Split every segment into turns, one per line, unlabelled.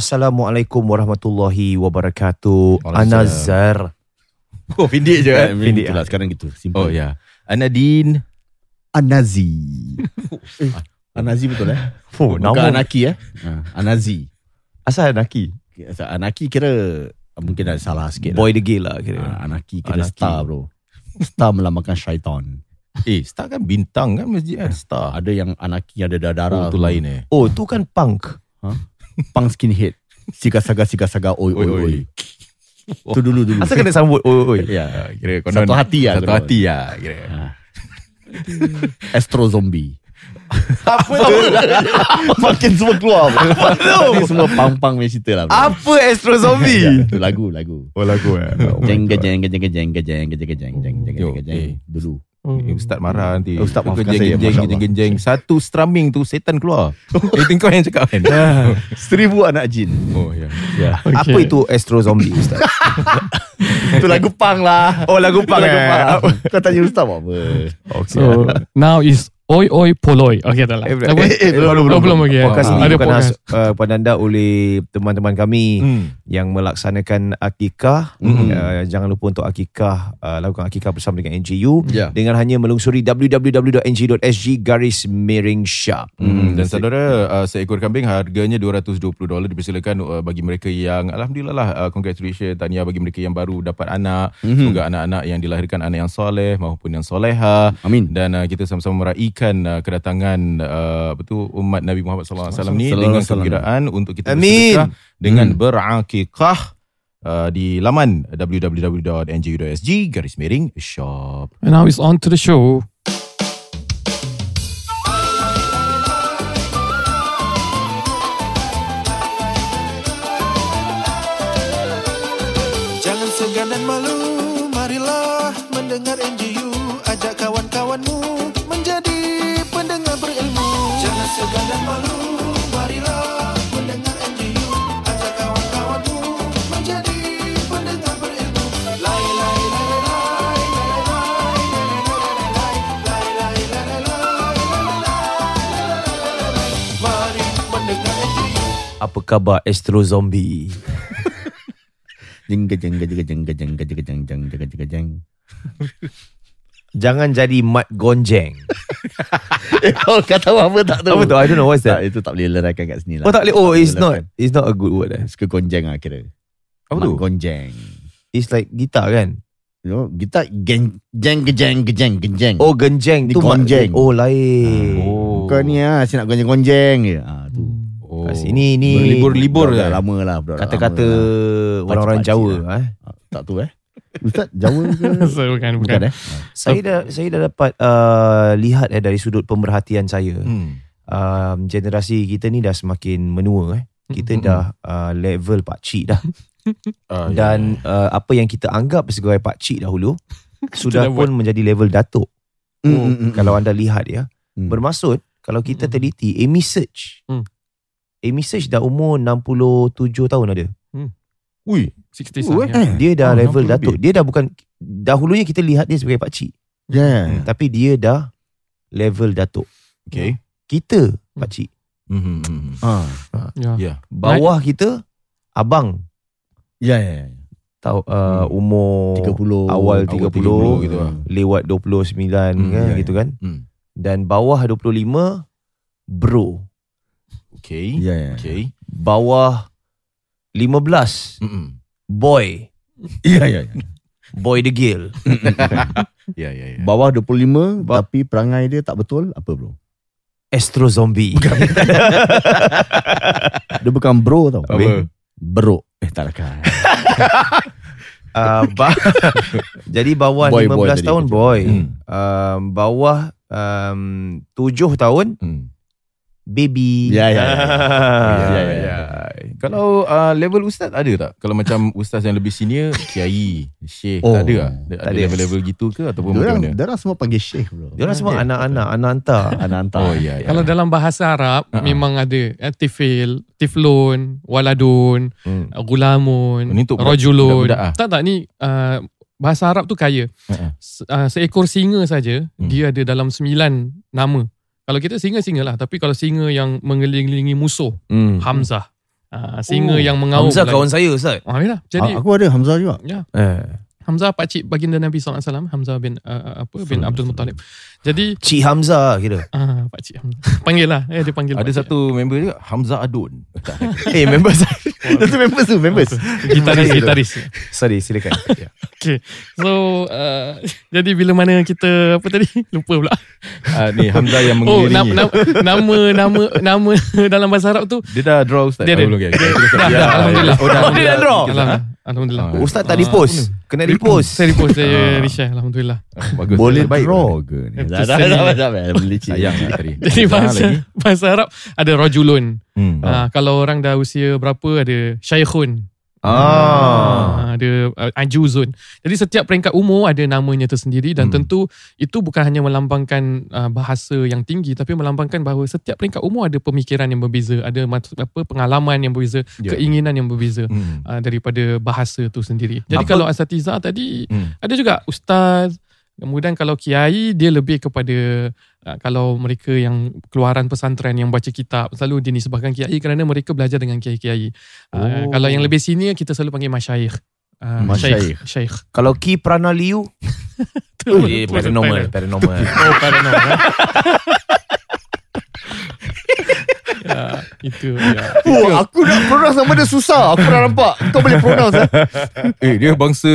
Assalamualaikum warahmatullahi wabarakatuh. Anazar.
Oh pendek je kan
Pendek,
Itulah
ah.
sekarang gitu Simple
Oh ya. Anadin.
Anazi Anazi betul eh
Oh,
Bukan
nama
Anaki eh ha, Anazi
asal Anaki.
Asal Anaki kira Mungkin ada salah sikit
Boy the gay lah
lah.
kira.
ha, Anaki kira
Anaki.
star bro Star melambangkan syaitan
Eh, star kan bintang kan masjid kan star.
Ada yang Anaki ada darah
Oh, tu lain eh.
Oh, tu kan punk.
Pang skinhead Siga saga siga saga oi oi oi Tu dulu dulu
Asal kena sambut oi oi.
Ya
Ah, Kira konon
Satu hati lah
Satu hati lah kira.
Astro zombie
Apa tu?
Makin semua keluar bro. Ini semua pang-pang punya cerita lah bro.
Apa Astro
Ya,
Zombie?
Itu lagu lagu
Oh lagu eh.
Jeng gejeng gejeng gejeng gejeng gejeng gejeng gejeng
Yo,
gejeng gejeng
eh.
dulu.
Eh, Ustaz marah nanti.
Oh, Ustaz maafkan
Genjeng,
saya,
genjeng, genjeng, genjeng. Satu strumming tu setan keluar. Eh, kau yang cakap kan?
Seribu anak jin.
Oh ya.
Ya.
Apa itu Astro Zombie Ustaz?
Itu lagu pang lah.
Oh, lagu
Itu lagu
eh.
pang. Kau tanya Ustaz buat apa?
Okay.
So now is oi oi poloi. Okay dah lah.
Eh, eh, eh,
Oh, belum lagi.
Podcast
Ah,
ini
ada
bukan
podcast.
uh, kepada anda oleh teman-teman kami
Hmm.
yang melaksanakan akikah.
Mhm.
Uh, jangan lupa untuk akikah uh, lakukan akikah bersama dengan NGU
Ya.
dengan hanya melungsuri www.ng.sg garis miring shop.
Hmm, dan saudara uh, seekor kambing harganya 220 dolar dipersilakan uh, bagi mereka yang alhamdulillah lah uh, congratulations tahniah bagi mereka yang baru dapat anak
Mhm.
semoga anak-anak yang dilahirkan anak yang soleh maupun yang soleha
Amin.
dan uh, kita sama-sama meraihkan uh, kedatangan uh, apa tu umat Nabi Muhammad sallallahu alaihi wasallam ni dengan kegembiraan untuk kita bersedekah dengan
Hmm.
berakikah uh, di laman www.ngu.sg garis miring shop.
And now it's on to the show.
Apa khabar Astro Zombie?
Jeng gejeng gejeng gejeng gejeng gejeng gejeng gejeng gejeng gejeng.
Jangan jadi mat gonjeng.
Eh, Kau kata apa tak tahu?
Apa tu? I don't know what's
Tak,
that.
itu tak boleh leraikan kat sini lah.
Oh tak boleh. Oh, it's
boleh
not.
leraikan.
It's not a good word. Eh.
Suka gonjeng lah kira.
Apa
Mak
tu?
Gonjeng.
It's like gitar kan?
You know, kita geng jeng gejeng gejeng gejeng.
Oh genjeng
Ni
tu mat-
gonjeng.
Oh lain.
Oh.
Kau ni ah, si nak gonjeng-gonjeng je. Ah tu.
Oh.
Kat sini ni
Berlibur-libur
Budak-budak
je.
lama lah
kata-kata
lah.
orang-orang Jawa.
lah.
Eh.
Ah, Tak tu eh. Ustaz Jawa ke?
so bukan
Bukan
bukan.
eh?
Saya dah saya dah dapat uh, lihat eh dari sudut pemerhatian saya.
Hmm.
Um, generasi kita ni dah semakin menua eh. Kita
Mm-mm.
dah uh, level pak cik dah.
Ah, ya,
Dan uh, apa yang kita anggap sebagai pak cik dahulu sudah
dah
pun menjadi level datuk.
Mm, mm, mm,
Kalau anda lihat ya.
Mm.
Bermaksud kalau kita
Mm-mm.
teliti Amy Search.
Mm.
Amy Search dah umur 67 tahun ada.
Ui,
60
Oh,
something.
eh.
Dia dah
Oh,
level
60
datuk. Dia dah bukan dahulunya kita lihat dia sebagai pak cik.
Yeah.
Tapi dia dah level datuk.
okay.
Kita pak cik.
Mhm, mhm.
Ah.
Yeah.
Ya.
Bawah kita abang.
Ya ya. ya.
Tahu uh, umur
30
awal
awal
30,
30 gitu lah.
lewat 29
Hmm,
kan
ya,
gitu kan.
Hmm.
Dan bawah 25 bro.
Okay.
Ya ya.
Okay.
Bawah 15
Mm-mm.
boy.
Ya ya. ya.
Boy the Gill.
Ya, ya, ya.
Bawah 25
Ba-
tapi perangai dia tak betul apa bro?
Astro Zombie.
Dia bukan bro tau.
Apa?
Bro. Eh tak lah kan.
uh, ba- Jadi bawah
Boy,
15
boy
tahun
aku
boy.
Hmm.
Um, bawah um, 7 tahun
Hmm.
Baby.
Ya, ya, ya.
ya,
Ya, ya, ya.
Kalau uh, level ustaz ada tak? Kalau macam ustaz yang lebih senior, kiai, syekh,
Oh,
tak ada tak? Ada,
tak
ada
ada.
level-level gitu ke ataupun
Diorang,
macam mana?
diorang semua panggil Syekh bro.
Dia orang semua anak-anak, anak hantar.
Anak hantar.
Oh ya, ya.
Kalau dalam bahasa Arab
Ha-ha.
memang ada eh, tifil, tiflun, waladun,
Hmm.
gulamun,
Ini untuk budak-
rajulun.
budak-budak ah.
Tak tak ni uh, bahasa Arab tu kaya.
Ha-ha.
Se- uh, seekor singa saja
Hmm.
dia ada dalam sembilan nama. Kalau kita singa-singa lah Tapi kalau singa yang mengelilingi musuh
Hmm.
Hamzah uh, Singa
Oh.
yang mengaum
Hamzah
lagi.
kawan saya Ustaz.
Ah, yalah. Jadi
Ah, aku ada Hamzah juga.
ya,
Eh.
Hamzah pakcik baginda Nabi SAW Hamzah bin uh, apa bin Abdul Muttalib Jadi
Cik Hamzah kira.
ah, pakcik Hamzah Panggil lah eh, Dia panggil
Ada satu member juga Hamzah Adun.
Eh, member saya.
Itu members tu, members.
Gitaris Gitaris
Sorry, silakan. Ya.
Okay So uh, Jadi bila mana kita Apa tadi Lupa pula
Ah, ni Hamzah yang
Oh
mengelilingi.
nama, nama Nama Nama Dalam bahasa Arab tu
Dia dah draw ustaz.
Dia
Oh,
ada.
belum ke?
Dah, dah, Alhamdulillah
Oh, dah,
Oh, dia dah draw?
Alhamdulillah Alhamdulillah
Ah.
Ustaz tak repost. Kena repost.
Saya repost Saya reshare Alhamdulillah
Bagus.
Boleh
Baik.
draw ke ni?
Itu.
Sayang tadi.
Jadi bahasa. Bahasa Arab Ada rajulun
Hmm.
Ah, Kalau orang dah usia berapa Ada syaikhun
Ah.
Ah, ada uh, ajuzun. Jadi setiap peringkat umur ada namanya tersendiri dan
Hmm.
tentu itu bukan hanya melambangkan uh, bahasa yang tinggi tapi melambangkan bahawa setiap peringkat umur ada pemikiran yang berbeza, ada apa pengalaman yang berbeza,
Ya.
keinginan yang berbeza
Hmm.
uh, daripada bahasa tu sendiri. Jadi
Apa-
kalau asatiza tadi
Hmm.
ada juga ustaz Kemudian kalau kiai dia lebih kepada uh, kalau mereka yang keluaran pesantren yang baca kitab selalu dinisbahkan kiai kerana mereka belajar dengan kiai-kiai. Uh,
Oh.
kalau yang lebih senior kita selalu panggil masyayikh. Uh,
Masyayikh.
Syekh.
Kalau Ki Pranaliu, eh, paranormal, paranormal.
Oh, paranormal. ya, itu ya.
Oh, aku nak pronounce nama dia susah. Aku dah nampak. Kau boleh pronounce eh?
Eh, dia bangsa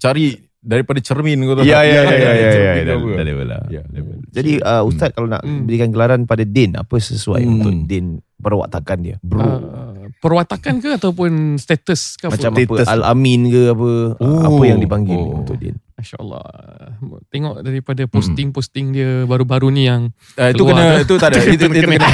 cari daripada cermin kau tahu.
Ya, ya, ya, ya, ya, ya, dah level lah.
Ya, level.
Jadi uh, Ustaz kalau nak
Hmm.
berikan gelaran pada Din, apa sesuai
Hmm.
untuk Din perwatakan dia?
Bro.
Uh, perwatakan ke ataupun status ke apa?
Macam
Status.
apa Al-Amin ke apa
Oh.
Apa yang dipanggil
Oh.
untuk Din
Masya Allah. Tengok daripada posting-posting dia baru-baru ni yang
Ah, itu kena
tu.
itu tak ada. Itu, itu, itu kena.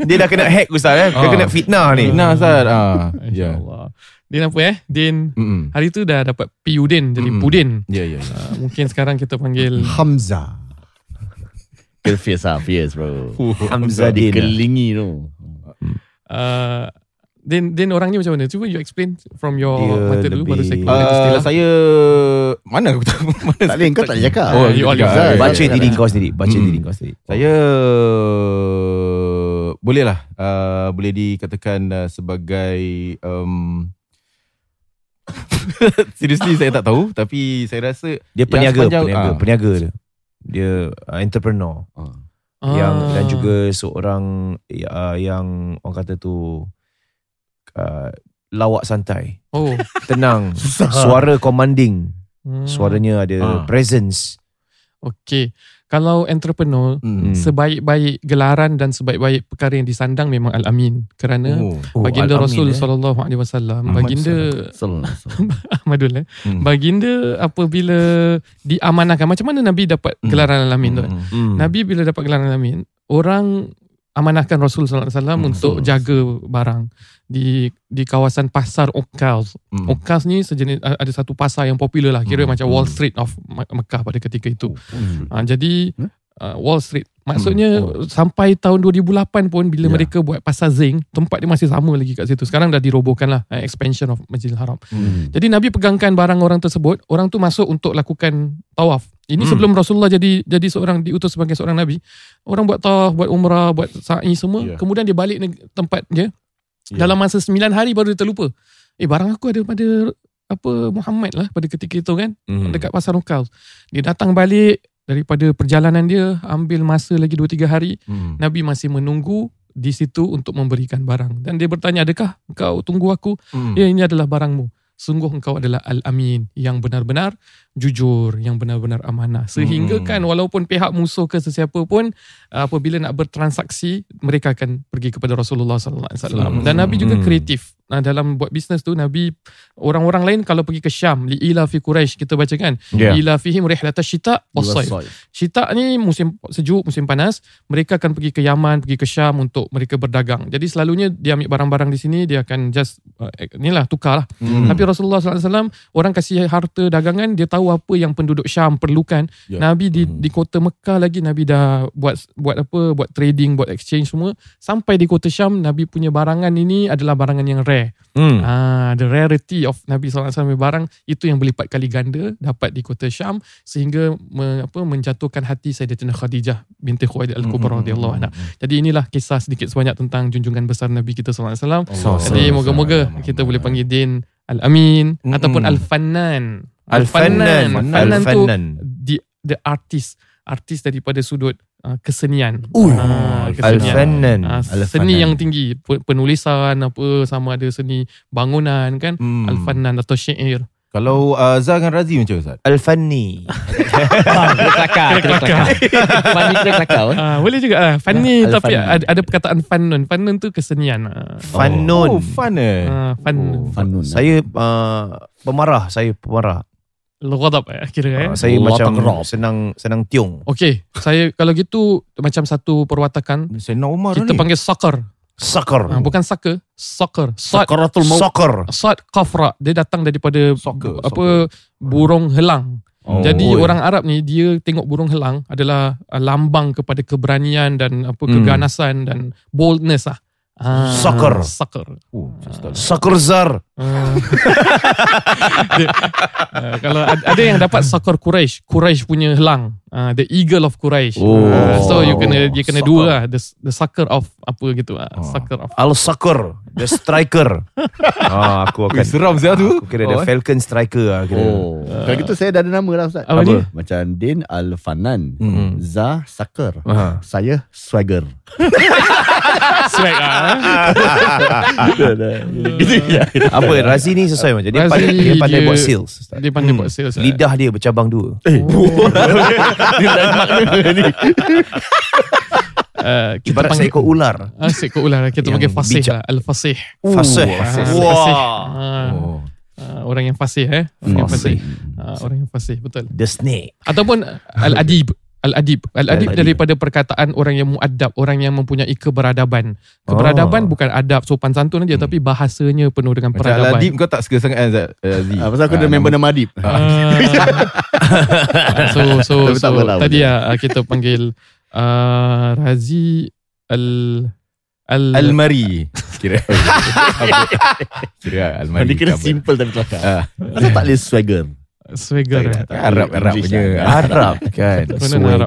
Dia dah kena hack Ustaz eh? Dia
Ah.
kena fitnah ni
Nah, Ustaz. Ah,
Masya
ya.
Allah. Din apa eh? Din.
Mm-mm.
Hari tu dah dapat Piyudin jadi
Mm-mm.
Pudin.
Ya, ya. ya.
Uh, mungkin sekarang kita panggil
Hamzah. Kira fierce lah, fierce bro.
Hamzah Din
Dikelingi tu.
uh, Din Din orang ni macam mana? Cuba you explain from your
Dia
mata dulu baru saya keluar
Uh,
istilah.
saya mana aku tahu mana
Tak boleh, kau tak cakap.
Oh,
you all yourself.
Eh,
Baca diri kau sendiri Baca
Hmm.
diri kau sendiri
Saya boleh lah uh, boleh dikatakan uh, sebagai um, seriously saya tak tahu tapi saya rasa
Dia peniaga
sepanjang-
Peniaga
ah.
Peniaga dia Dia uh, entrepreneur
Ah.
yang dan juga seorang uh, yang orang kata tu uh, lawak santai,
Oh.
tenang,
Susah.
suara commanding,
Hmm.
suaranya ada
Ah.
presence.
Okay. Kalau entrepreneur,
hmm.
sebaik-baik gelaran dan sebaik-baik perkara yang disandang memang Al-Amin. Kerana
oh.
Oh,
baginda
Al-Amin,
Rasul
eh.
sallallahu alaihi wasallam, baginda. Ahmadul eh.
Hmm.
Baginda apabila diamanahkan macam mana Nabi dapat
Hmm.
gelaran Al-Amin tu?
Hmm.
Hmm.
Nabi bila dapat gelaran Al-Amin, orang amanahkan Rasul sallallahu alaihi wasallam
Hmm.
untuk jaga barang di di kawasan pasar Ukaz.
Hmm.
Ukaz ni sejenis ada satu pasar yang popular lah, kira
Hmm.
macam Wall Street of Me- Mekah pada ketika itu.
Hmm.
Ha, jadi
Hmm?
uh, Wall Street. Maksudnya
Hmm.
sampai tahun 2008 pun bila
Ya.
mereka buat pasar Zing, tempat dia masih sama lagi kat situ. Sekarang dah dirobohkan lah eh, expansion of Masjidil Haram.
Hmm.
Jadi Nabi pegangkan barang orang tersebut, orang tu masuk untuk lakukan tawaf. Ini
Hmm.
sebelum Rasulullah jadi jadi seorang diutus sebagai seorang nabi. Orang buat tawaf, buat umrah, buat sa'i semua,
Ya.
kemudian dia balik tempat dia.
Ya.
Dalam masa 9 hari baru dia terlupa. Eh barang aku ada pada apa Muhammad lah pada ketika itu kan
Hmm.
dekat pasar Nukal. Dia datang balik daripada perjalanan dia ambil masa lagi 2 3 hari
Hmm.
Nabi masih menunggu di situ untuk memberikan barang dan dia bertanya adakah engkau tunggu aku
Hmm.
ya ini adalah barangmu sungguh engkau adalah al-amin yang benar-benar jujur yang benar-benar amanah sehingga
Hmm.
kan walaupun pihak musuh ke sesiapa pun apabila nak bertransaksi mereka akan pergi kepada Rasulullah sallallahu alaihi wasallam dan Nabi juga
Hmm.
kreatif uh, dalam buat bisnes tu Nabi orang-orang lain kalau pergi ke Syam li ila fi Quraisy kita baca kan
Ya.
ila fihim rihlatash syita was-sayf Syita ni musim sejuk, musim panas. Mereka akan pergi ke Yaman, pergi ke Syam untuk mereka berdagang. Jadi selalunya dia ambil barang-barang di sini, dia akan just, uh, inilah tukar lah.
Hmm.
Tapi Rasulullah SAW, orang kasih harta dagangan, dia tahu apa yang penduduk Syam perlukan.
Ya.
Nabi di,
Hmm.
di kota Mekah lagi, Nabi dah buat buat apa, buat trading, buat exchange semua. Sampai di kota Syam, Nabi punya barangan ini adalah barangan yang rare.
Hmm.
Ah, the rarity of Nabi SAW punya barang itu yang berlipat kali ganda dapat di kota Syam sehingga me, apa menjatuhkan hati Sayyidatina Khadijah binti Khuwailid al-Kubra radhiyallahu anha. Jadi inilah kisah sedikit sebanyak tentang junjungan besar Nabi kita SAW.
So,
Jadi moga-moga kita boleh panggil Din Al-Amin
Mm-mm.
ataupun Al-Fannan.
Al-Fannan.
Al-Fannan tu
Al-Fannan.
the, the artist artis daripada sudut uh, kesenian. Ah, kesenian.
Al-Fannan.
Ah,
Al-Fannan.
seni yang tinggi Pe- penulisan apa sama ada seni bangunan kan
Hmm.
Al-Fannan atau syair
Kalau uh, Zah dengan Razi macam Ustaz?
Al-Fanni.
Kira kelakar Kira kelakar Fani kira kelakar?
Ah, boleh juga ah, funny
Al-
tapi ada, ada perkataan fannun fannun tu kesenian ah.
Fanun.
Oh, fun eh.
Ah, fun
Oh.
Fanun
Saya uh, pemarah, saya pemarah.
Ghadab eh, kira eh
Uh, saya
Allah
macam
takrab.
senang senang tiung.
Okey, saya kalau gitu macam satu perwatakan
Saya nak Umar
kita
ni.
panggil soccer.
Soccer.
Ah, bukan soccer, soccer.
Sakaratul maut
Soccer.
sad kafra dia datang daripada
Soccer,
apa burung helang.
Oh.
Jadi
Oi.
orang Arab ni dia tengok burung helang adalah uh, lambang kepada keberanian dan apa
Hmm.
keganasan dan boldness lah. Ah,
Soccer.
Soccer.
Oh.
Soccer Zar.
Ah, kalau ad- ada yang dapat soccer Quraisy, Quraisy punya helang, Ah, the eagle of Quraisy.
Oh.
Ah, so you kena dia kena dua lah, the, the sucker of apa gitu ah,
Oh.
sucker of.
Al-Soccer. The striker. ah, aku
Ui,
akan.
seram Zah tu.
Aku kira
Oh,
the
eh.
Falcon striker lah. Kira.
Oh. Kalau gitu saya dah ada nama lah Ustaz.
Apa dia?
Macam Din Al-Fanan.
Hmm.
Zah Saker.
Ah.
Saya Swagger.
Swag ah.
gitu ya.
Apa Razi ni sesuai macam dia pandai, dia pandai buat sales. Ustaz.
Dia pandai
Hmm.
buat sales. ah.
Lidah dia bercabang dua.
Dia dah makna ni.
Uh, kita
Ibarat
panggil
seekor ular.
Ah, seekor ular. Kita
Yang
panggil fasih
bijak.
lah. Al-fasih.
Fasih.
Ah,
Fasih.
fasih.
Wah.
Ah,
Oh.
orang yang fasih eh. Orang yang fasih.
Fasih.
Ah, orang yang fasih, betul.
The snake.
Ataupun Al-Adib. Al-Adib. Al-Adib daripada perkataan orang yang muadab, orang yang mempunyai keberadaban. Keberadaban
Oh.
bukan adab sopan santun aja tapi bahasanya penuh dengan
Macam
peradaban.
Aladib kau tak suka sangat kan? Eh, Zee?
Ah, pasal aku ada
Ah,
member
nama-
Adib.
Ah. so so so
tak apalah,
tadi ya kita panggil uh, Razi al al
Almari Kira Kira Almari
Dia kira simple tapi kelakar.
Ah.
Pasal tak boleh Swagger.
Swagger.
Arab Arab
English
punya.
Arab kan.
Ah.
Swagger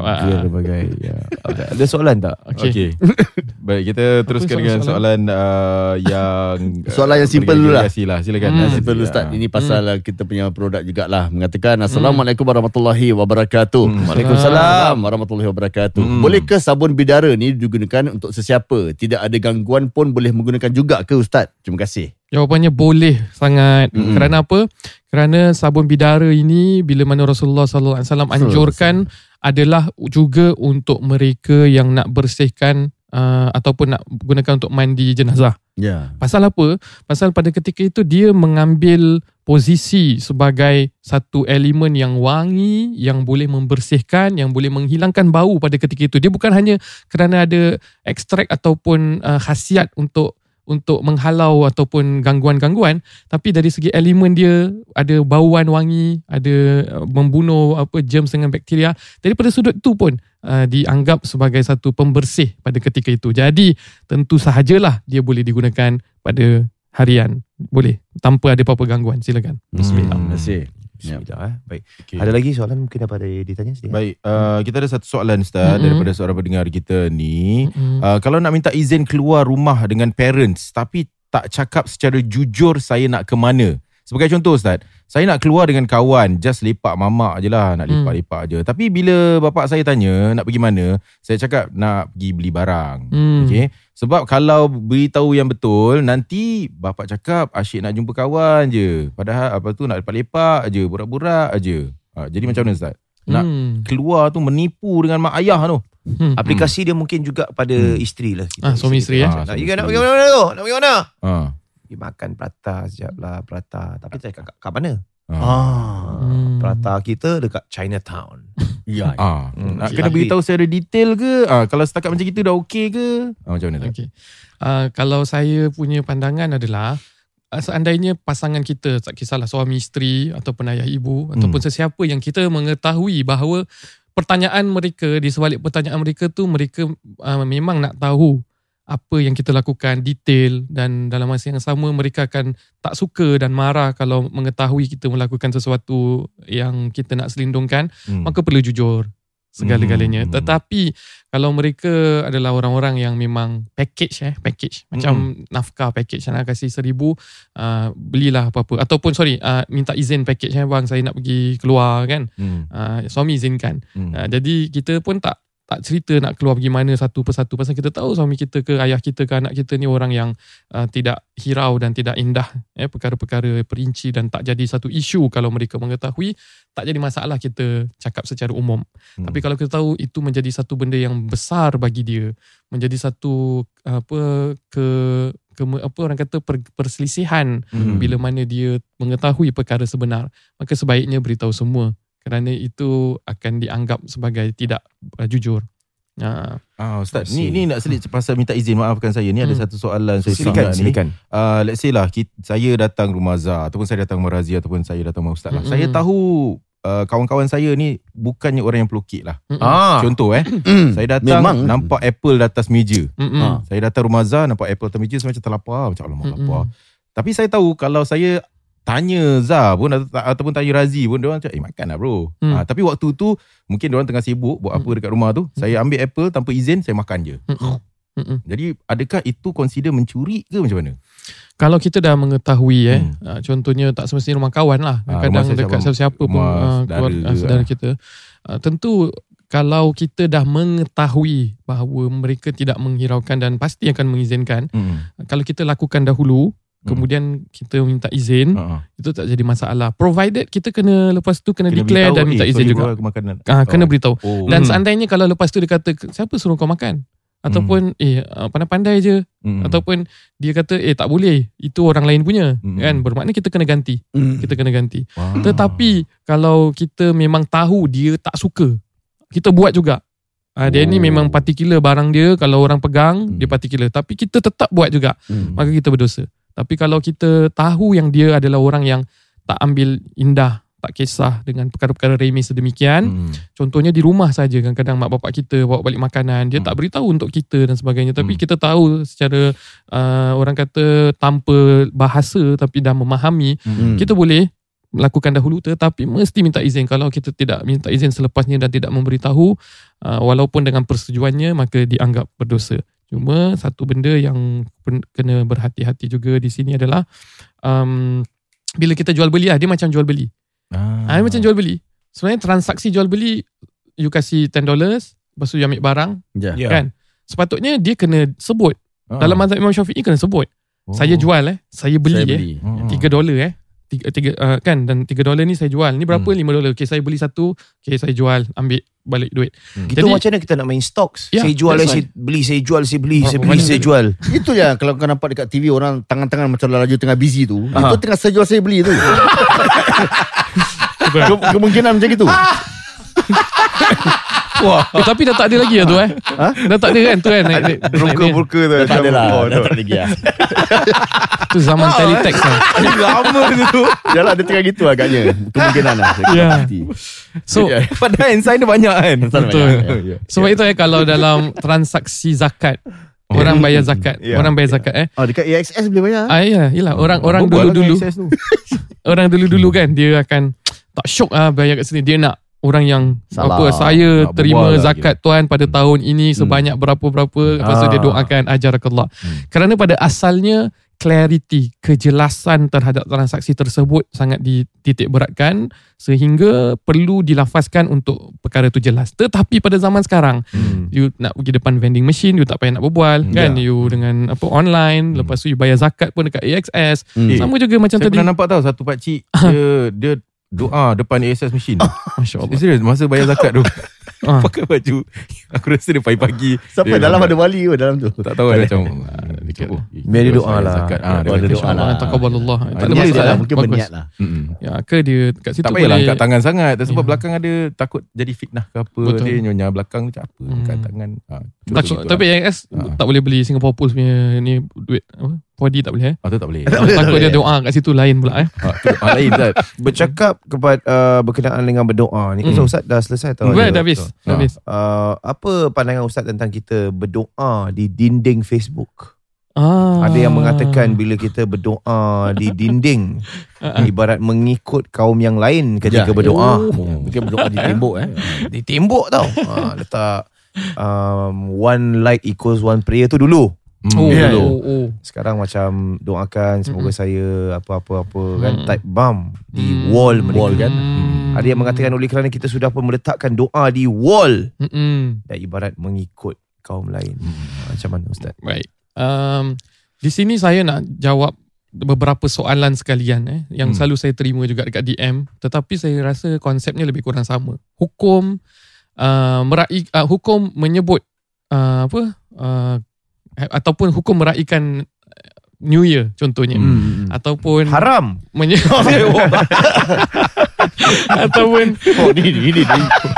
berbagai. Ya. Ada, soalan tak?
Okey.
Okay. Baik, kita teruskan dengan soalan uh, yang
Soalan yang simple dulu lah.
lah. Silakan.
Hmm.
Simple Ustaz.
Ah.
Ini pasal kita punya produk jugalah. Mengatakan Assalamualaikum warahmatullahi wabarakatuh.
Hmm.
Waalaikumsalam warahmatullahi wabarakatuh.
Hmm.
Bolehkah sabun bidara ni digunakan untuk sesiapa? Tidak ada gangguan pun boleh menggunakan juga ke Ustaz? Terima kasih.
Jawapannya boleh sangat.
Mm-mm.
Kerana apa? Kerana sabun bidara ini bila mana Rasulullah sallallahu alaihi wasallam anjurkan adalah juga untuk mereka yang nak bersihkan uh, ataupun nak gunakan untuk mandi jenazah.
Ya.
Pasal apa? Pasal pada ketika itu dia mengambil posisi sebagai satu elemen yang wangi, yang boleh membersihkan, yang boleh menghilangkan bau pada ketika itu. Dia bukan hanya kerana ada ekstrak ataupun uh, khasiat untuk untuk menghalau ataupun gangguan-gangguan tapi dari segi elemen dia ada bauan wangi ada uh, membunuh apa germs dengan bakteria daripada sudut itu pun uh, dianggap sebagai satu pembersih pada ketika itu jadi tentu sahajalah dia boleh digunakan pada harian boleh tanpa ada apa-apa gangguan silakan
Bismillah.
Hmm.
Terima kasih.
Bismillah. eh. Baik.
Okay.
Ada lagi soalan mungkin apa ada ditanya sedikit?
Baik, uh, kita ada satu soalan Ustaz
Mm-mm.
daripada seorang pendengar kita ni.
Mm.
Uh, kalau nak minta izin keluar rumah dengan parents tapi tak cakap secara jujur saya nak ke mana. Sebagai contoh Ustaz, saya nak keluar dengan kawan, just lepak mamak je lah, nak
Hmm.
lepak-lepak je. Tapi bila bapak saya tanya nak pergi mana, saya cakap nak pergi beli barang.
Hmm.
Okay. Sebab kalau beritahu yang betul, nanti bapak cakap asyik nak jumpa kawan je. Padahal apa tu nak lepak-lepak je, borak-borak je. Uh, jadi macam mana Ustaz? Nak
Hmm.
keluar tu menipu dengan mak ayah tu.
Hmm.
Aplikasi dia mungkin juga pada
Hmm.
isteri lah.
Ah, suami isteri, eh?
Ah, nak pergi nak pergi mana tu? Nak pergi mana?
Ha.
Pergi makan prata sekejap lah prata. Tapi saya kat, kat mana?
Ah.
Ah.
Hmm.
Prata kita dekat Chinatown.
Ya.
Ah,
Hmm,
nak kena beritahu secara detail ke? Ah, kalau setakat macam itu dah okey ke? Ah, macam mana tak?
Okay. Uh, kalau saya punya pandangan adalah uh, seandainya pasangan kita tak kisahlah suami isteri ataupun ayah ibu
Hmm.
ataupun sesiapa yang kita mengetahui bahawa pertanyaan mereka di sebalik pertanyaan mereka tu mereka uh, memang nak tahu apa yang kita lakukan detail dan dalam masa yang sama mereka akan tak suka dan marah kalau mengetahui kita melakukan sesuatu yang kita nak selindungkan
Hmm.
maka perlu jujur segala-galanya.
Hmm.
Tetapi kalau mereka adalah orang-orang yang memang package eh, package macam nafkah package nak kasih seribu, uh, belilah apa-apa ataupun sorry, uh, minta izin package eh bang saya nak pergi keluar kan.
Hmm.
Uh, suami izinkan.
Hmm.
Uh, jadi kita pun tak tak cerita nak keluar pergi mana satu persatu pasal kita tahu suami kita ke ayah kita ke anak kita ni orang yang uh, tidak hirau dan tidak indah eh perkara-perkara perinci dan tak jadi satu isu kalau mereka mengetahui tak jadi masalah kita cakap secara umum
Hmm.
tapi kalau kita tahu itu menjadi satu benda yang besar bagi dia menjadi satu apa ke ke apa orang kata per, perselisihan
Hmm.
bila mana dia mengetahui perkara sebenar maka sebaiknya beritahu semua kerana itu akan dianggap sebagai tidak uh, jujur. Ha.
Ah, Ustaz, ni ni nak selit pasal minta izin maafkan saya. Ni ada
Hmm.
satu soalan saya
Silakan,
sangat ni.
silakan.
Uh, let's say lah kita, saya datang rumah Zah ataupun saya datang rumah Razia ataupun saya datang rumah Ustaz lah.
Mm-mm.
Saya tahu uh, kawan-kawan saya ni bukannya orang yang pelukit lah.
Mm-mm.
Ah.
Contoh eh,
Hmm.
saya datang
Memang.
nampak apple di atas meja.
Mm-mm.
Ah.
Saya datang rumah Zah nampak apple atas meja saya macam terlapar macam alamak
Mm-mm.
lapar. Tapi saya tahu kalau saya tanya Zah pun atau, ataupun tanya Razi pun dia orang macam eh makan lah bro.
Hmm.
Ha, tapi waktu tu mungkin dia orang tengah sibuk buat apa
Hmm.
dekat rumah tu. Saya ambil apple tanpa izin saya makan je.
Mm-mm. Mm-mm.
Jadi adakah itu consider mencuri ke macam mana?
Kalau kita dah mengetahui eh,
Hmm.
uh, contohnya tak semestinya rumah kawan lah.
Ah,
Kadang
rumah
dekat
siapa-
siapa-siapa pun
saudara
saudara
ah.
kita. Uh, tentu kalau kita dah mengetahui bahawa mereka tidak menghiraukan dan pasti akan mengizinkan,
Hmm.
kalau kita lakukan dahulu,
Hmm.
kemudian kita minta izin,
Ha.
itu tak jadi masalah. Provided kita kena lepas tu kena,
Kena
declare
beritahu,
dan minta
eh,
izin juga.
bro, aku makan.
Ah, kena beritahu.
Oh.
Dan
Hmm.
seandainya kalau lepas tu dia kata siapa suruh kau makan? Ataupun eh ah, pandai-pandai je
Hmm.
ataupun dia kata eh tak boleh itu orang lain punya
Hmm.
kan bermakna kita kena ganti
Hmm.
kita kena ganti
Wah.
tetapi kalau kita memang tahu dia tak suka kita buat juga Ah, dia ni
Oh.
memang particular barang dia kalau orang pegang
Hmm.
dia particular tapi kita tetap buat juga
Hmm.
maka kita berdosa tapi kalau kita tahu yang dia adalah orang yang tak ambil indah tak kisah dengan perkara-perkara remeh sedemikian
Hmm.
Contohnya di rumah saja kadang-kadang mak bapak kita bawa balik makanan dia
Hmm.
tak beritahu untuk kita dan sebagainya tapi
Hmm.
kita tahu secara uh, orang kata tanpa bahasa tapi dah memahami
Hmm.
kita boleh lakukan dahulu tetapi mesti minta izin kalau kita tidak minta izin selepasnya dan tidak memberitahu uh, walaupun dengan persetujuannya maka dianggap berdosa cuma satu benda yang kena berhati-hati juga di sini adalah um, bila kita jual beli lah dia macam jual beli
Ah.
Ah, dia macam jual beli. Sebenarnya transaksi jual beli you kasih $10 lepas tu you ambil barang
Ya.
Ya.
kan. Sepatutnya dia kena sebut.
Ah.
Dalam mazhab Imam Syafi'i kena sebut.
Oh.
Saya jual eh. Saya beli,
Saya
eh.
beli.
Hmm.
3 dolar eh. Tiga, tiga, uh, kan dan 3 dolar ni saya jual. Ni berapa?
Hmm.
5 dolar. Okay saya beli satu. Okay saya jual. Ambil balik duit.
Itu
Jadi-
macam mana kita nak main stocks?
Ya,
saya jual, saya beli, saya jual, saya beli, saya beli,
banyak
saya jual.
Itu je kalau kau nampak dekat TV orang tangan-tangan macam laju tengah busy tu.
Aha.
Itu tengah saya jual saya beli tu. Ke- Kemungkinan macam itu.
Wah. Eh, tapi dah tak ada lagi lah tu eh.
Ha?
Dah tak ada kan tu kan. Naik- naik- naik-
Broker-broker tu.
Tak ada lah. Dah tak ada lagi lah.
Tu zaman teletext lah.
Lama tu.
Yalah dia tengah gitu agaknya. Kemungkinan lah. Saya
Ya. So
Ya.
Padahal inside dia banyak kan.
Betul.
Ya.
sebab itu eh kalau dalam transaksi zakat orang bayar zakat,
Ya.
orang bayar zakat eh.
Oh dekat AXS boleh bayar.
Ah ya, yalah orang orang
lah
dulu-dulu
tu.
orang dulu-dulu kan dia akan tak syok ah bayar kat sini dia nak orang yang
Salah.
apa saya
Nak
terima
lah
zakat tuan pada tahun ini sebanyak berapa-berapa lepas tu dia
Ah.
doakan ajarakallah.
Hmm.
Kerana pada asalnya clarity, kejelasan terhadap transaksi tersebut sangat dititik beratkan sehingga perlu dilafazkan untuk perkara itu jelas. Tetapi pada zaman sekarang
Hmm.
you nak pergi depan vending machine you tak payah nak berbual
Hmm.
kan
Ya.
you dengan apa online
Hmm.
lepas tu you bayar zakat pun dekat AXS
Hmm.
sama juga macam
Saya
tadi
pernah nampak tau satu pakcik dia dia doa depan ASS machine.
Masya Allah
Serius masa bayar zakat tu.
Ah.
pakai baju. Aku rasa dia pagi-pagi.
Siapa?
Dia
dalam ada wali ke dalam tu?
tak tahu ada macam
sedikit.
Oh,
Biar dia doa lah.
Zakat. Ah,
dia doa
doa
lah.
Allah taqabbalallah. Tak ada masalah.
lah, Mungkin berniat lah
Mm-mm.
Ya, ke dia kat situ
Tak payahlah angkat tangan sangat sebab
Ya.
belakang ada takut jadi fitnah ke apa
Betul.
dia nyonya belakang macam apa
Hmm.
angkat tangan ha, gitu
tapi
lah.
AS
Ah.
tak boleh beli Singapore Pools punya ni duit apa? 4D tak boleh eh.
ah, tu tak boleh
Takut dia doa kat situ lain pula eh.
ha, ah, lain Zat
Bercakap kepada uh, berkenaan dengan berdoa ni.
Hmm.
Hmm. Ustaz dah selesai tau.
Dah habis. Dah
Ah.
habis.
Uh, apa pandangan Ustaz tentang kita berdoa di dinding Facebook?
Ah.
Ada yang mengatakan bila kita berdoa di dinding
Ah,
ibarat mengikut kaum yang lain ketika
Ya.
berdoa.
Oh.
Mungkin berdoa di tembok eh
Di tembok tau. ha, letak um, one light equals one prayer tu dulu.
Hmm.
Oh,
Ya,
dulu.
oh, oh.
Sekarang macam doakan semoga saya apa-apa-apa kan
Mm.
type bam di
Mm.
wall mereka.
Wall kan?
Hmm.
Ada yang mengatakan oleh kerana kita sudah pun meletakkan doa di wall
Mm-mm.
dan ibarat mengikut kaum lain.
Hmm.
Macam mana Ustaz?
Baik. Um, di sini saya nak jawab beberapa soalan sekalian eh yang
Hmm.
selalu saya terima juga dekat DM tetapi saya rasa konsepnya lebih kurang sama. Hukum uh, meraih uh, hukum menyebut uh, apa uh, ataupun hukum meraihkan New Year contohnya
Hmm.
ataupun
Haram.
menye- ataupun
Oh ni ni ni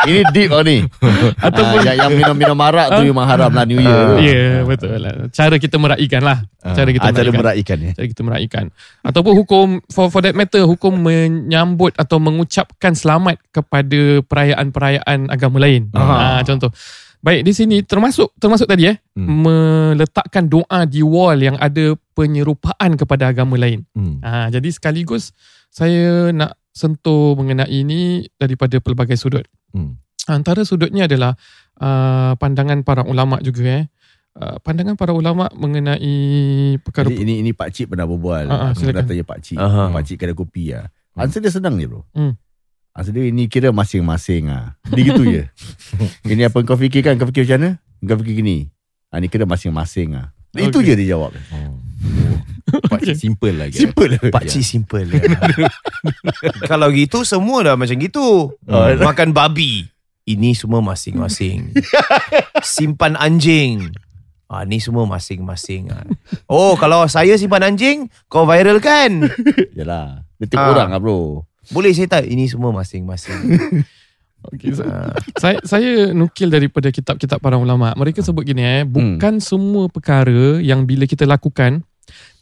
Ini deep oh ni
Ataupun-
Ah, yang, yang minum-minum marak tu Memang haram lah New Year tu.
ya yeah, betul lah cara kita meraihkan lah cara kita
Ah, Cara
meraihkan
meraihkan ya
cara kita meraihkan ataupun hukum for for that matter hukum menyambut atau mengucapkan selamat kepada perayaan-perayaan agama lain.
Aha.
Ha, contoh. Baik di sini termasuk termasuk tadi eh
Hmm.
meletakkan doa di wall yang ada penyerupaan kepada agama lain.
Hmm.
Ha, jadi sekaligus saya nak sentuh mengenai ini daripada pelbagai sudut.
Hmm.
Antara sudutnya adalah uh, pandangan para ulama juga eh. Uh, pandangan para ulama mengenai perkara
Jadi ini ini Pak Cik pernah berbual.
Ah, ah,
Aku
silakan.
dah tanya Pak Cik.
Aha.
Pak Cik kedai kopi lah.
Hmm.
Answer dia senang je bro.
Hmm.
Answer dia ini kira masing-masing ah. Dia gitu je. ini apa kau fikirkan? Kau fikir macam mana? Kau fikir gini. Ah ni kira masing-masing ah. Itu
Okay.
je dia jawab.
Oh. Pakcik simple lagi.
Simple.
Pak Cik simple ya. Kalau gitu semua dah macam gitu.
Oh,
Makan babi. Ini semua masing-masing. Simpan anjing. Ah, ni semua masing-masing. ah. Oh, kalau saya simpan anjing, kau viral kan?
Yalah. Dia
Ah.
orang lah bro.
Boleh saya tak? Ini semua masing-masing.
Okay, so, saya saya nukil daripada kitab-kitab para ulama. Mereka sebut gini eh, bukan semua perkara yang bila kita lakukan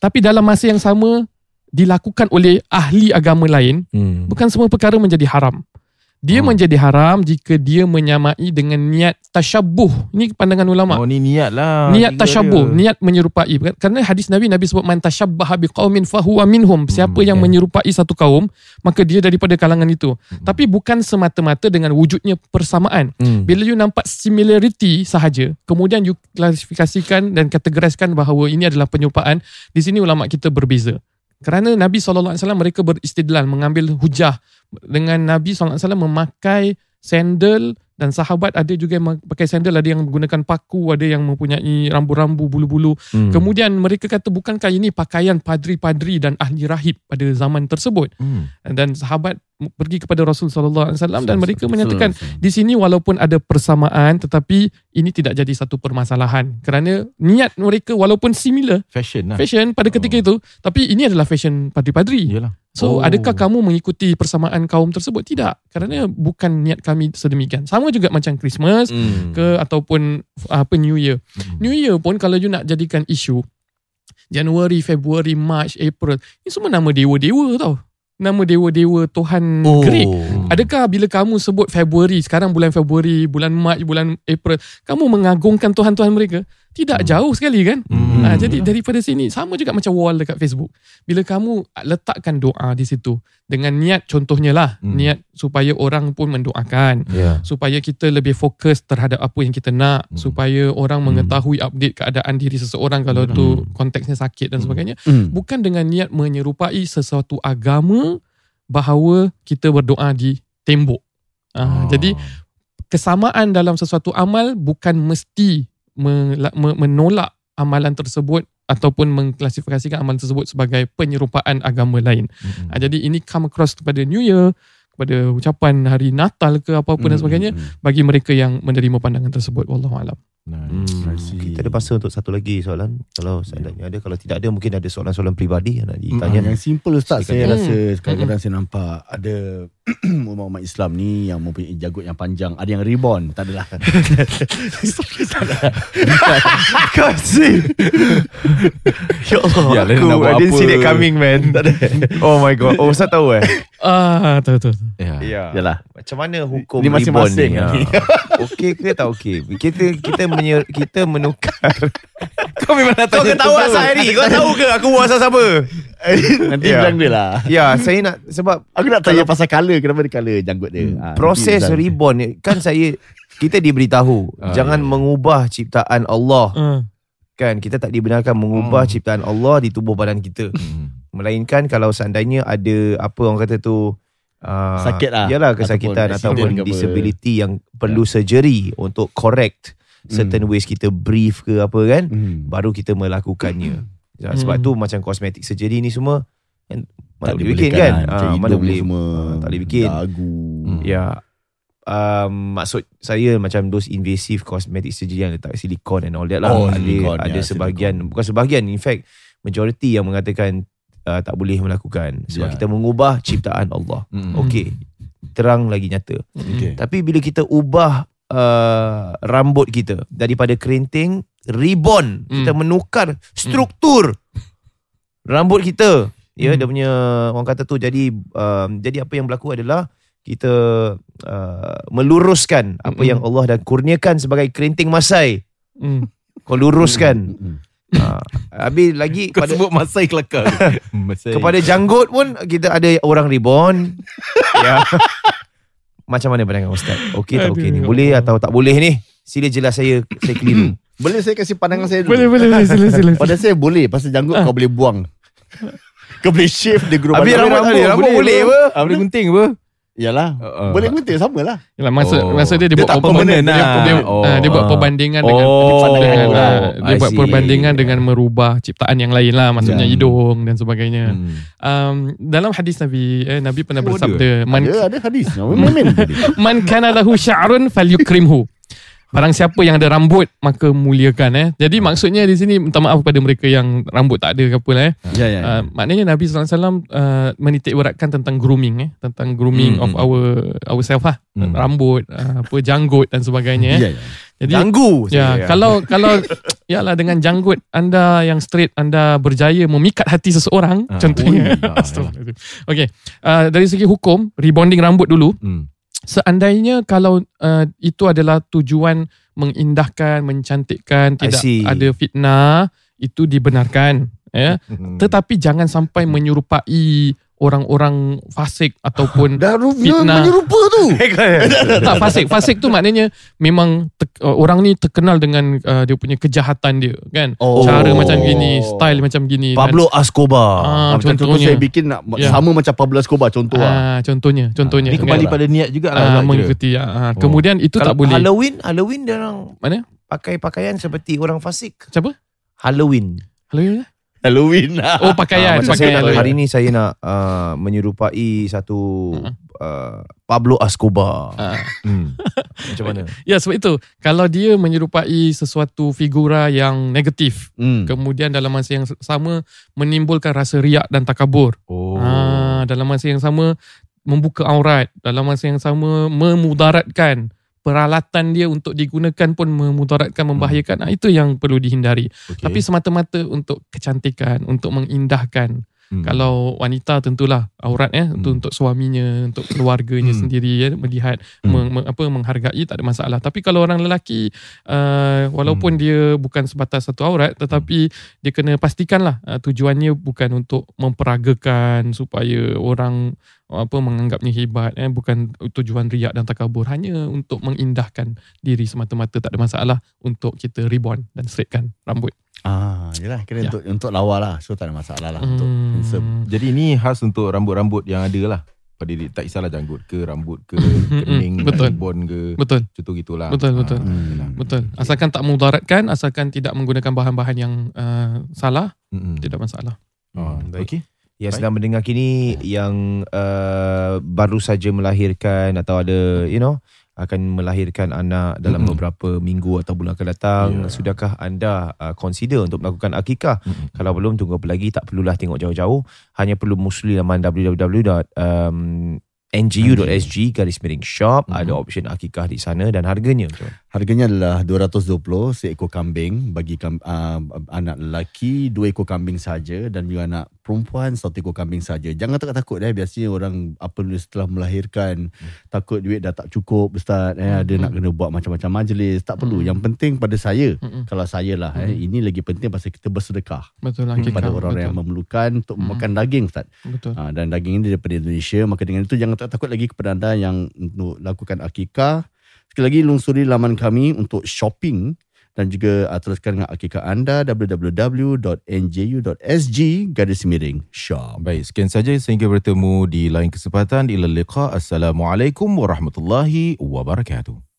tapi dalam masa yang sama dilakukan oleh ahli agama lain,
hmm.
bukan semua perkara menjadi haram. Dia
Oh.
menjadi haram jika dia menyamai dengan niat tasyabuh. Ini pandangan ulama.
Oh ni niat lah.
niat
Tiga
tasyabuh,
dia.
niat menyerupai. Kerana hadis Nabi Nabi sebut man tasyabbaha biqaumin fahuwa minhum. Siapa
Hmm,
yang
ya.
menyerupai satu kaum, maka dia daripada kalangan itu.
Hmm.
Tapi bukan semata-mata dengan wujudnya persamaan.
Hmm.
Bila you nampak similarity sahaja, kemudian you klasifikasikan dan kategoriskan bahawa ini adalah penyerupaan, di sini ulama kita berbeza. Kerana Nabi SAW mereka beristidlal, mengambil hujah dengan Nabi SAW memakai sandal dan sahabat ada juga yang pakai sandal, ada yang menggunakan paku, ada yang mempunyai rambu-rambu, bulu-bulu.
Hmm.
Kemudian mereka kata bukankah ini pakaian padri-padri dan ahli rahib pada zaman tersebut?
Hmm.
Dan sahabat pergi kepada Rasul sallallahu alaihi wasallam dan mereka menyatakan di sini walaupun ada persamaan tetapi ini tidak jadi satu permasalahan kerana niat mereka walaupun similar
Fashion lah.
fashion pada ketika
Oh.
itu tapi ini adalah fashion padri-padri.
Yalah.
So
Oh.
adakah kamu mengikuti persamaan kaum tersebut? Tidak kerana bukan niat kami sedemikian. Sama juga macam Christmas
Hmm.
ke ataupun apa New Year.
Hmm.
New Year pun kalau you nak jadikan isu Januari, Februari, March, April ini semua nama dewa-dewa tau. Nama dewa-dewa Tuhan
Oh.
Greek. Adakah bila kamu sebut Februari, sekarang bulan Februari, bulan Mac, bulan April, kamu mengagungkan Tuhan-Tuhan mereka? Tidak
Hmm.
jauh sekali kan?
Hmm.
Ha, jadi daripada sini sama juga macam wall dekat Facebook. Bila kamu letakkan doa di situ dengan niat contohnya lah,
Hmm.
niat supaya orang pun mendoakan,
Ya.
supaya kita lebih fokus terhadap apa yang kita nak,
Hmm.
supaya orang
Hmm.
mengetahui update keadaan diri seseorang kalau
Betul.
tu konteksnya sakit dan
Hmm.
sebagainya,
Hmm.
bukan dengan niat menyerupai sesuatu agama bahawa kita berdoa di tembok. Ah, Jadi kesamaan dalam sesuatu amal bukan mesti menolak amalan tersebut ataupun mengklasifikasikan amalan tersebut sebagai penyerupaan agama lain.
Hmm.
Ah, jadi ini come across kepada New Year, kepada ucapan hari Natal ke apa-apa dan
Hmm,
sebagainya
hmm.
bagi mereka yang menerima pandangan tersebut wallahu alam.
Hmm, kita ada masa untuk satu lagi soalan. Kalau seandainya ada, kalau tidak ada mungkin ada soalan-soalan peribadi yang nak
Hmm,
ditanya.
yang simple Ustaz Saya
Hmm.
rasa Kadang-kadang saya nampak Ada Umat-umat Islam ni Yang mempunyai janggut yang panjang Ada yang reborn Tak adalah
Kasih. ya Allah,
Ya,
aku, I didn't see
apa?
that coming, man. oh my god. Oh, Ustaz tahu eh?
Ah, tahu tahu. tahu.
Ya.
Ya.
Yalah
Macam mana hukum
Ini masing-masing
reborn
ni.
ni? Ha. Okey ke tak okey? Kita kita menyer, kita menukar.
Kau memang nak
Kau ketawa asal hari. Kau tahu ke aku buat asal siapa?
Nanti
Ya.
bilang dia lah
Ya, saya nak sebab
Aku nak tanya pasal colour Kenapa dia colour janggut dia ha,
proses reborn ni kan saya kita diberitahu
Ah,
jangan
ya, ya.
mengubah ciptaan Allah
Ah.
kan kita tak dibenarkan mengubah
Hmm.
ciptaan Allah di tubuh badan kita
Hmm.
melainkan kalau seandainya ada apa orang kata tu uh,
Sakit lah.
yalah kesakitan
Ataupun
ataupun,
ke apa.
disability yang perlu surgery untuk correct certain ways kita breathe ke apa kan
Hmm.
baru kita melakukannya. Ya, sebab
Hmm.
tu macam cosmetic surgery ni semua kan, mana
Tak
boleh bikin kan?
Macam
Ah, mana boleh
semua
ah, tak boleh bikin.
Dagu
Hmm.
Ya. Um, Maksud saya Macam those invasive Cosmetic surgery Yang letak silikon And all that lah.
Oh,
Ada,
silikon,
ada
ya,
sebahagian Bukan sebahagian In fact Majority yang mengatakan uh, Tak boleh melakukan Sebab
Ya.
kita mengubah Ciptaan Allah
Hmm.
Okey Terang lagi nyata
Okay.
Tapi bila kita ubah uh, Rambut kita Daripada kerinting Reborn
Hmm.
Kita menukar Struktur Rambut kita Ya,
Hmm.
dia punya orang kata tu jadi um, jadi apa yang berlaku adalah kita uh, meluruskan apa
Mm-mm.
yang Allah dah kurniakan sebagai kerinting masai.
Hmm.
Kau luruskan.
Hmm.
Ha. Habis lagi
Kau
pada
sebut masai kelakar Masai
kepada janggut pun kita ada orang reborn. ya. Macam mana pandangan ustaz? Okey tak okey ni?
Aduh,
Boleh
Allah.
atau tak boleh ni? Sila jelas saya saya keliru.
Boleh saya kasih pandangan saya dulu
Boleh boleh boleh sila sila.
Pada saya boleh Pasal janggut
Ah.
kau boleh buang Kau boleh shave dia guru
Habis
badan.
rambut, rambut, rambut boleh apa?
Ah, boleh gunting apa?
Yalah
Uh, uh.
Boleh gunting sama lah
Yalah, maksud
Oh.
maksud dia dia,
Dia
buat
tak
perbandingan
permanent
dia,
lah.
dia,
Oh.
ah, dia buat perbandingan dengan
Oh.
dengan
Oh.
dia
I
buat
see.
perbandingan dengan merubah ciptaan yang lain lah maksudnya
Ya.
hidung dan sebagainya.
Hmm.
Um, dalam hadis Nabi eh, Nabi pernah
Oh,
bersabda man
Ada ada hadis
man kana lahu sya'run falyukrimhu. Barang siapa yang ada rambut maka muliakan eh. Jadi maksudnya di sini minta maaf kepada mereka yang rambut tak ada ke apa lah eh.
Ya ya
Uh, maknanya Nabi SAW uh, menitik beratkan tentang grooming eh, tentang grooming
Hmm,
of
hmm.
our ourselves lah.
Hmm.
Rambut, uh, apa janggut dan sebagainya eh.
Ya ya
Jadi
Ganggu
Ya,
saya.
kalau kalau yalah dengan janggut anda yang straight anda berjaya memikat hati seseorang
Ah,
contohnya. Astagfirullahaladzim. Okey, uh, dari segi hukum rebonding rambut dulu
Hmm.
Seandainya kalau uh, itu adalah tujuan mengindahkan, mencantikkan, tidak ada fitnah, itu dibenarkan ya.
Hmm.
Tetapi jangan sampai menyerupai orang-orang fasik ataupun
Dah
Fitnah.
menyerupa tu
tak fasik fasik tu maknanya memang te- uh, orang ni terkenal dengan uh, dia punya kejahatan dia kan
Oh.
cara macam gini style macam gini
Pablo Escobar.
ah,
Macam contoh
contohnya
saya bikin nak
Ya.
Sama macam Pablo Escobar Contoh lah
ah, contohnya contohnya
Ni
kan?
kembali pada niat juga
Ah,
lah
mengikuti ah, ah. kemudian itu
Kalau
tak boleh
Halloween, Halloween dia orang
Mana?
pakai pakaian seperti orang fasik.
siapa
Halloween.
Halloween
Halloween lah
oh pakaian
saya
pakaian
nak, hari ni saya nak uh, menyerupai satu uh, Pablo Escobar.
Ah.
Hmm.
Macam mana?
ya sebab itu kalau dia menyerupai sesuatu figura yang negatif
hmm.
kemudian dalam masa yang sama menimbulkan rasa riak dan takabur
Oh.
Ah, dalam masa yang sama membuka aurat, dalam masa yang sama memudaratkan peralatan dia untuk digunakan pun memudaratkan membahayakan. Ah, itu yang perlu dihindari.
Okay.
Tapi semata-mata untuk kecantikan, untuk mengindahkan.
Hmm.
Kalau wanita tentulah aurat eh itu
Hmm.
untuk suaminya, untuk keluarganya
Hmm.
sendiri ya melihat
Hmm.
meng, meng- apa menghargai tak ada masalah. Tapi kalau orang lelaki uh, walaupun
Hmm.
dia bukan sebatas satu aurat tetapi dia kena pastikanlah uh, tujuannya bukan untuk memperagakan supaya orang apa menganggapnya hebat eh bukan tujuan riak dan takabur hanya untuk mengindahkan diri semata-mata tak ada masalah untuk kita reborn dan straightkan rambut.
Ah, yelah kira
Ya.
untuk untuk lawa lah. So tak ada masalah lah untuk
Hmm.
handsome.
Jadi ni khas untuk rambut-rambut yang ada lah pada diri. Tak kisahlah janggut ke Rambut ke
Hmm,
Kening
betul.
Ribbon ke
Betul.
Contoh gitulah
Betul, betul.
Ah, yelah.
Betul. Asalkan tak mudaratkan, asalkan tidak menggunakan bahan-bahan yang uh, salah,
Mm-mm.
tidak masalah.
Oh,
Baik.
okay.
Yang sedang mendengar kini yang uh, baru saja melahirkan atau ada you know akan melahirkan anak dalam
Mm-mm.
beberapa minggu atau bulan akan datang,
Ya.
sudahkah anda uh, consider untuk melakukan akikah?
Mm-mm.
Kalau belum tunggu apa lagi tak perlulah tengok jauh-jauh, hanya perlu musli laman www.ngu.sg garis miring shop
Mhm.
ada option akikah di sana dan harganya?
Harganya adalah 220 seekor kambing bagi kam, uh, anak lelaki dua ekor kambing saja dan juga anak perempuan satu ekor kambing saja. Jangan takut-takut eh biasanya orang apa ni setelah melahirkan takut duit dah tak cukup ustaz eh ada nak kena buat macam-macam majlis. Tak perlu.
Hmm.
Yang penting pada saya
Mm-mm.
kalau saya lah eh ini lagi penting pasal kita bersedekah
Betul lah
kepada
Kika.
orang
betul.
yang memerlukan untuk
Mm.
makan daging ustaz.
Betul.
Ha, dan daging ini daripada Indonesia maka dengan itu jangan tak takut lagi kepada anda yang untuk lakukan akikah sekali lagi lungsuri laman kami untuk shopping dan juga uh, teruskan dengan akikah anda www.nju.sg garis miring shop
Baik, sekian saja sehingga bertemu di lain kesempatan. Ila liqa. Assalamualaikum warahmatullahi wabarakatuh.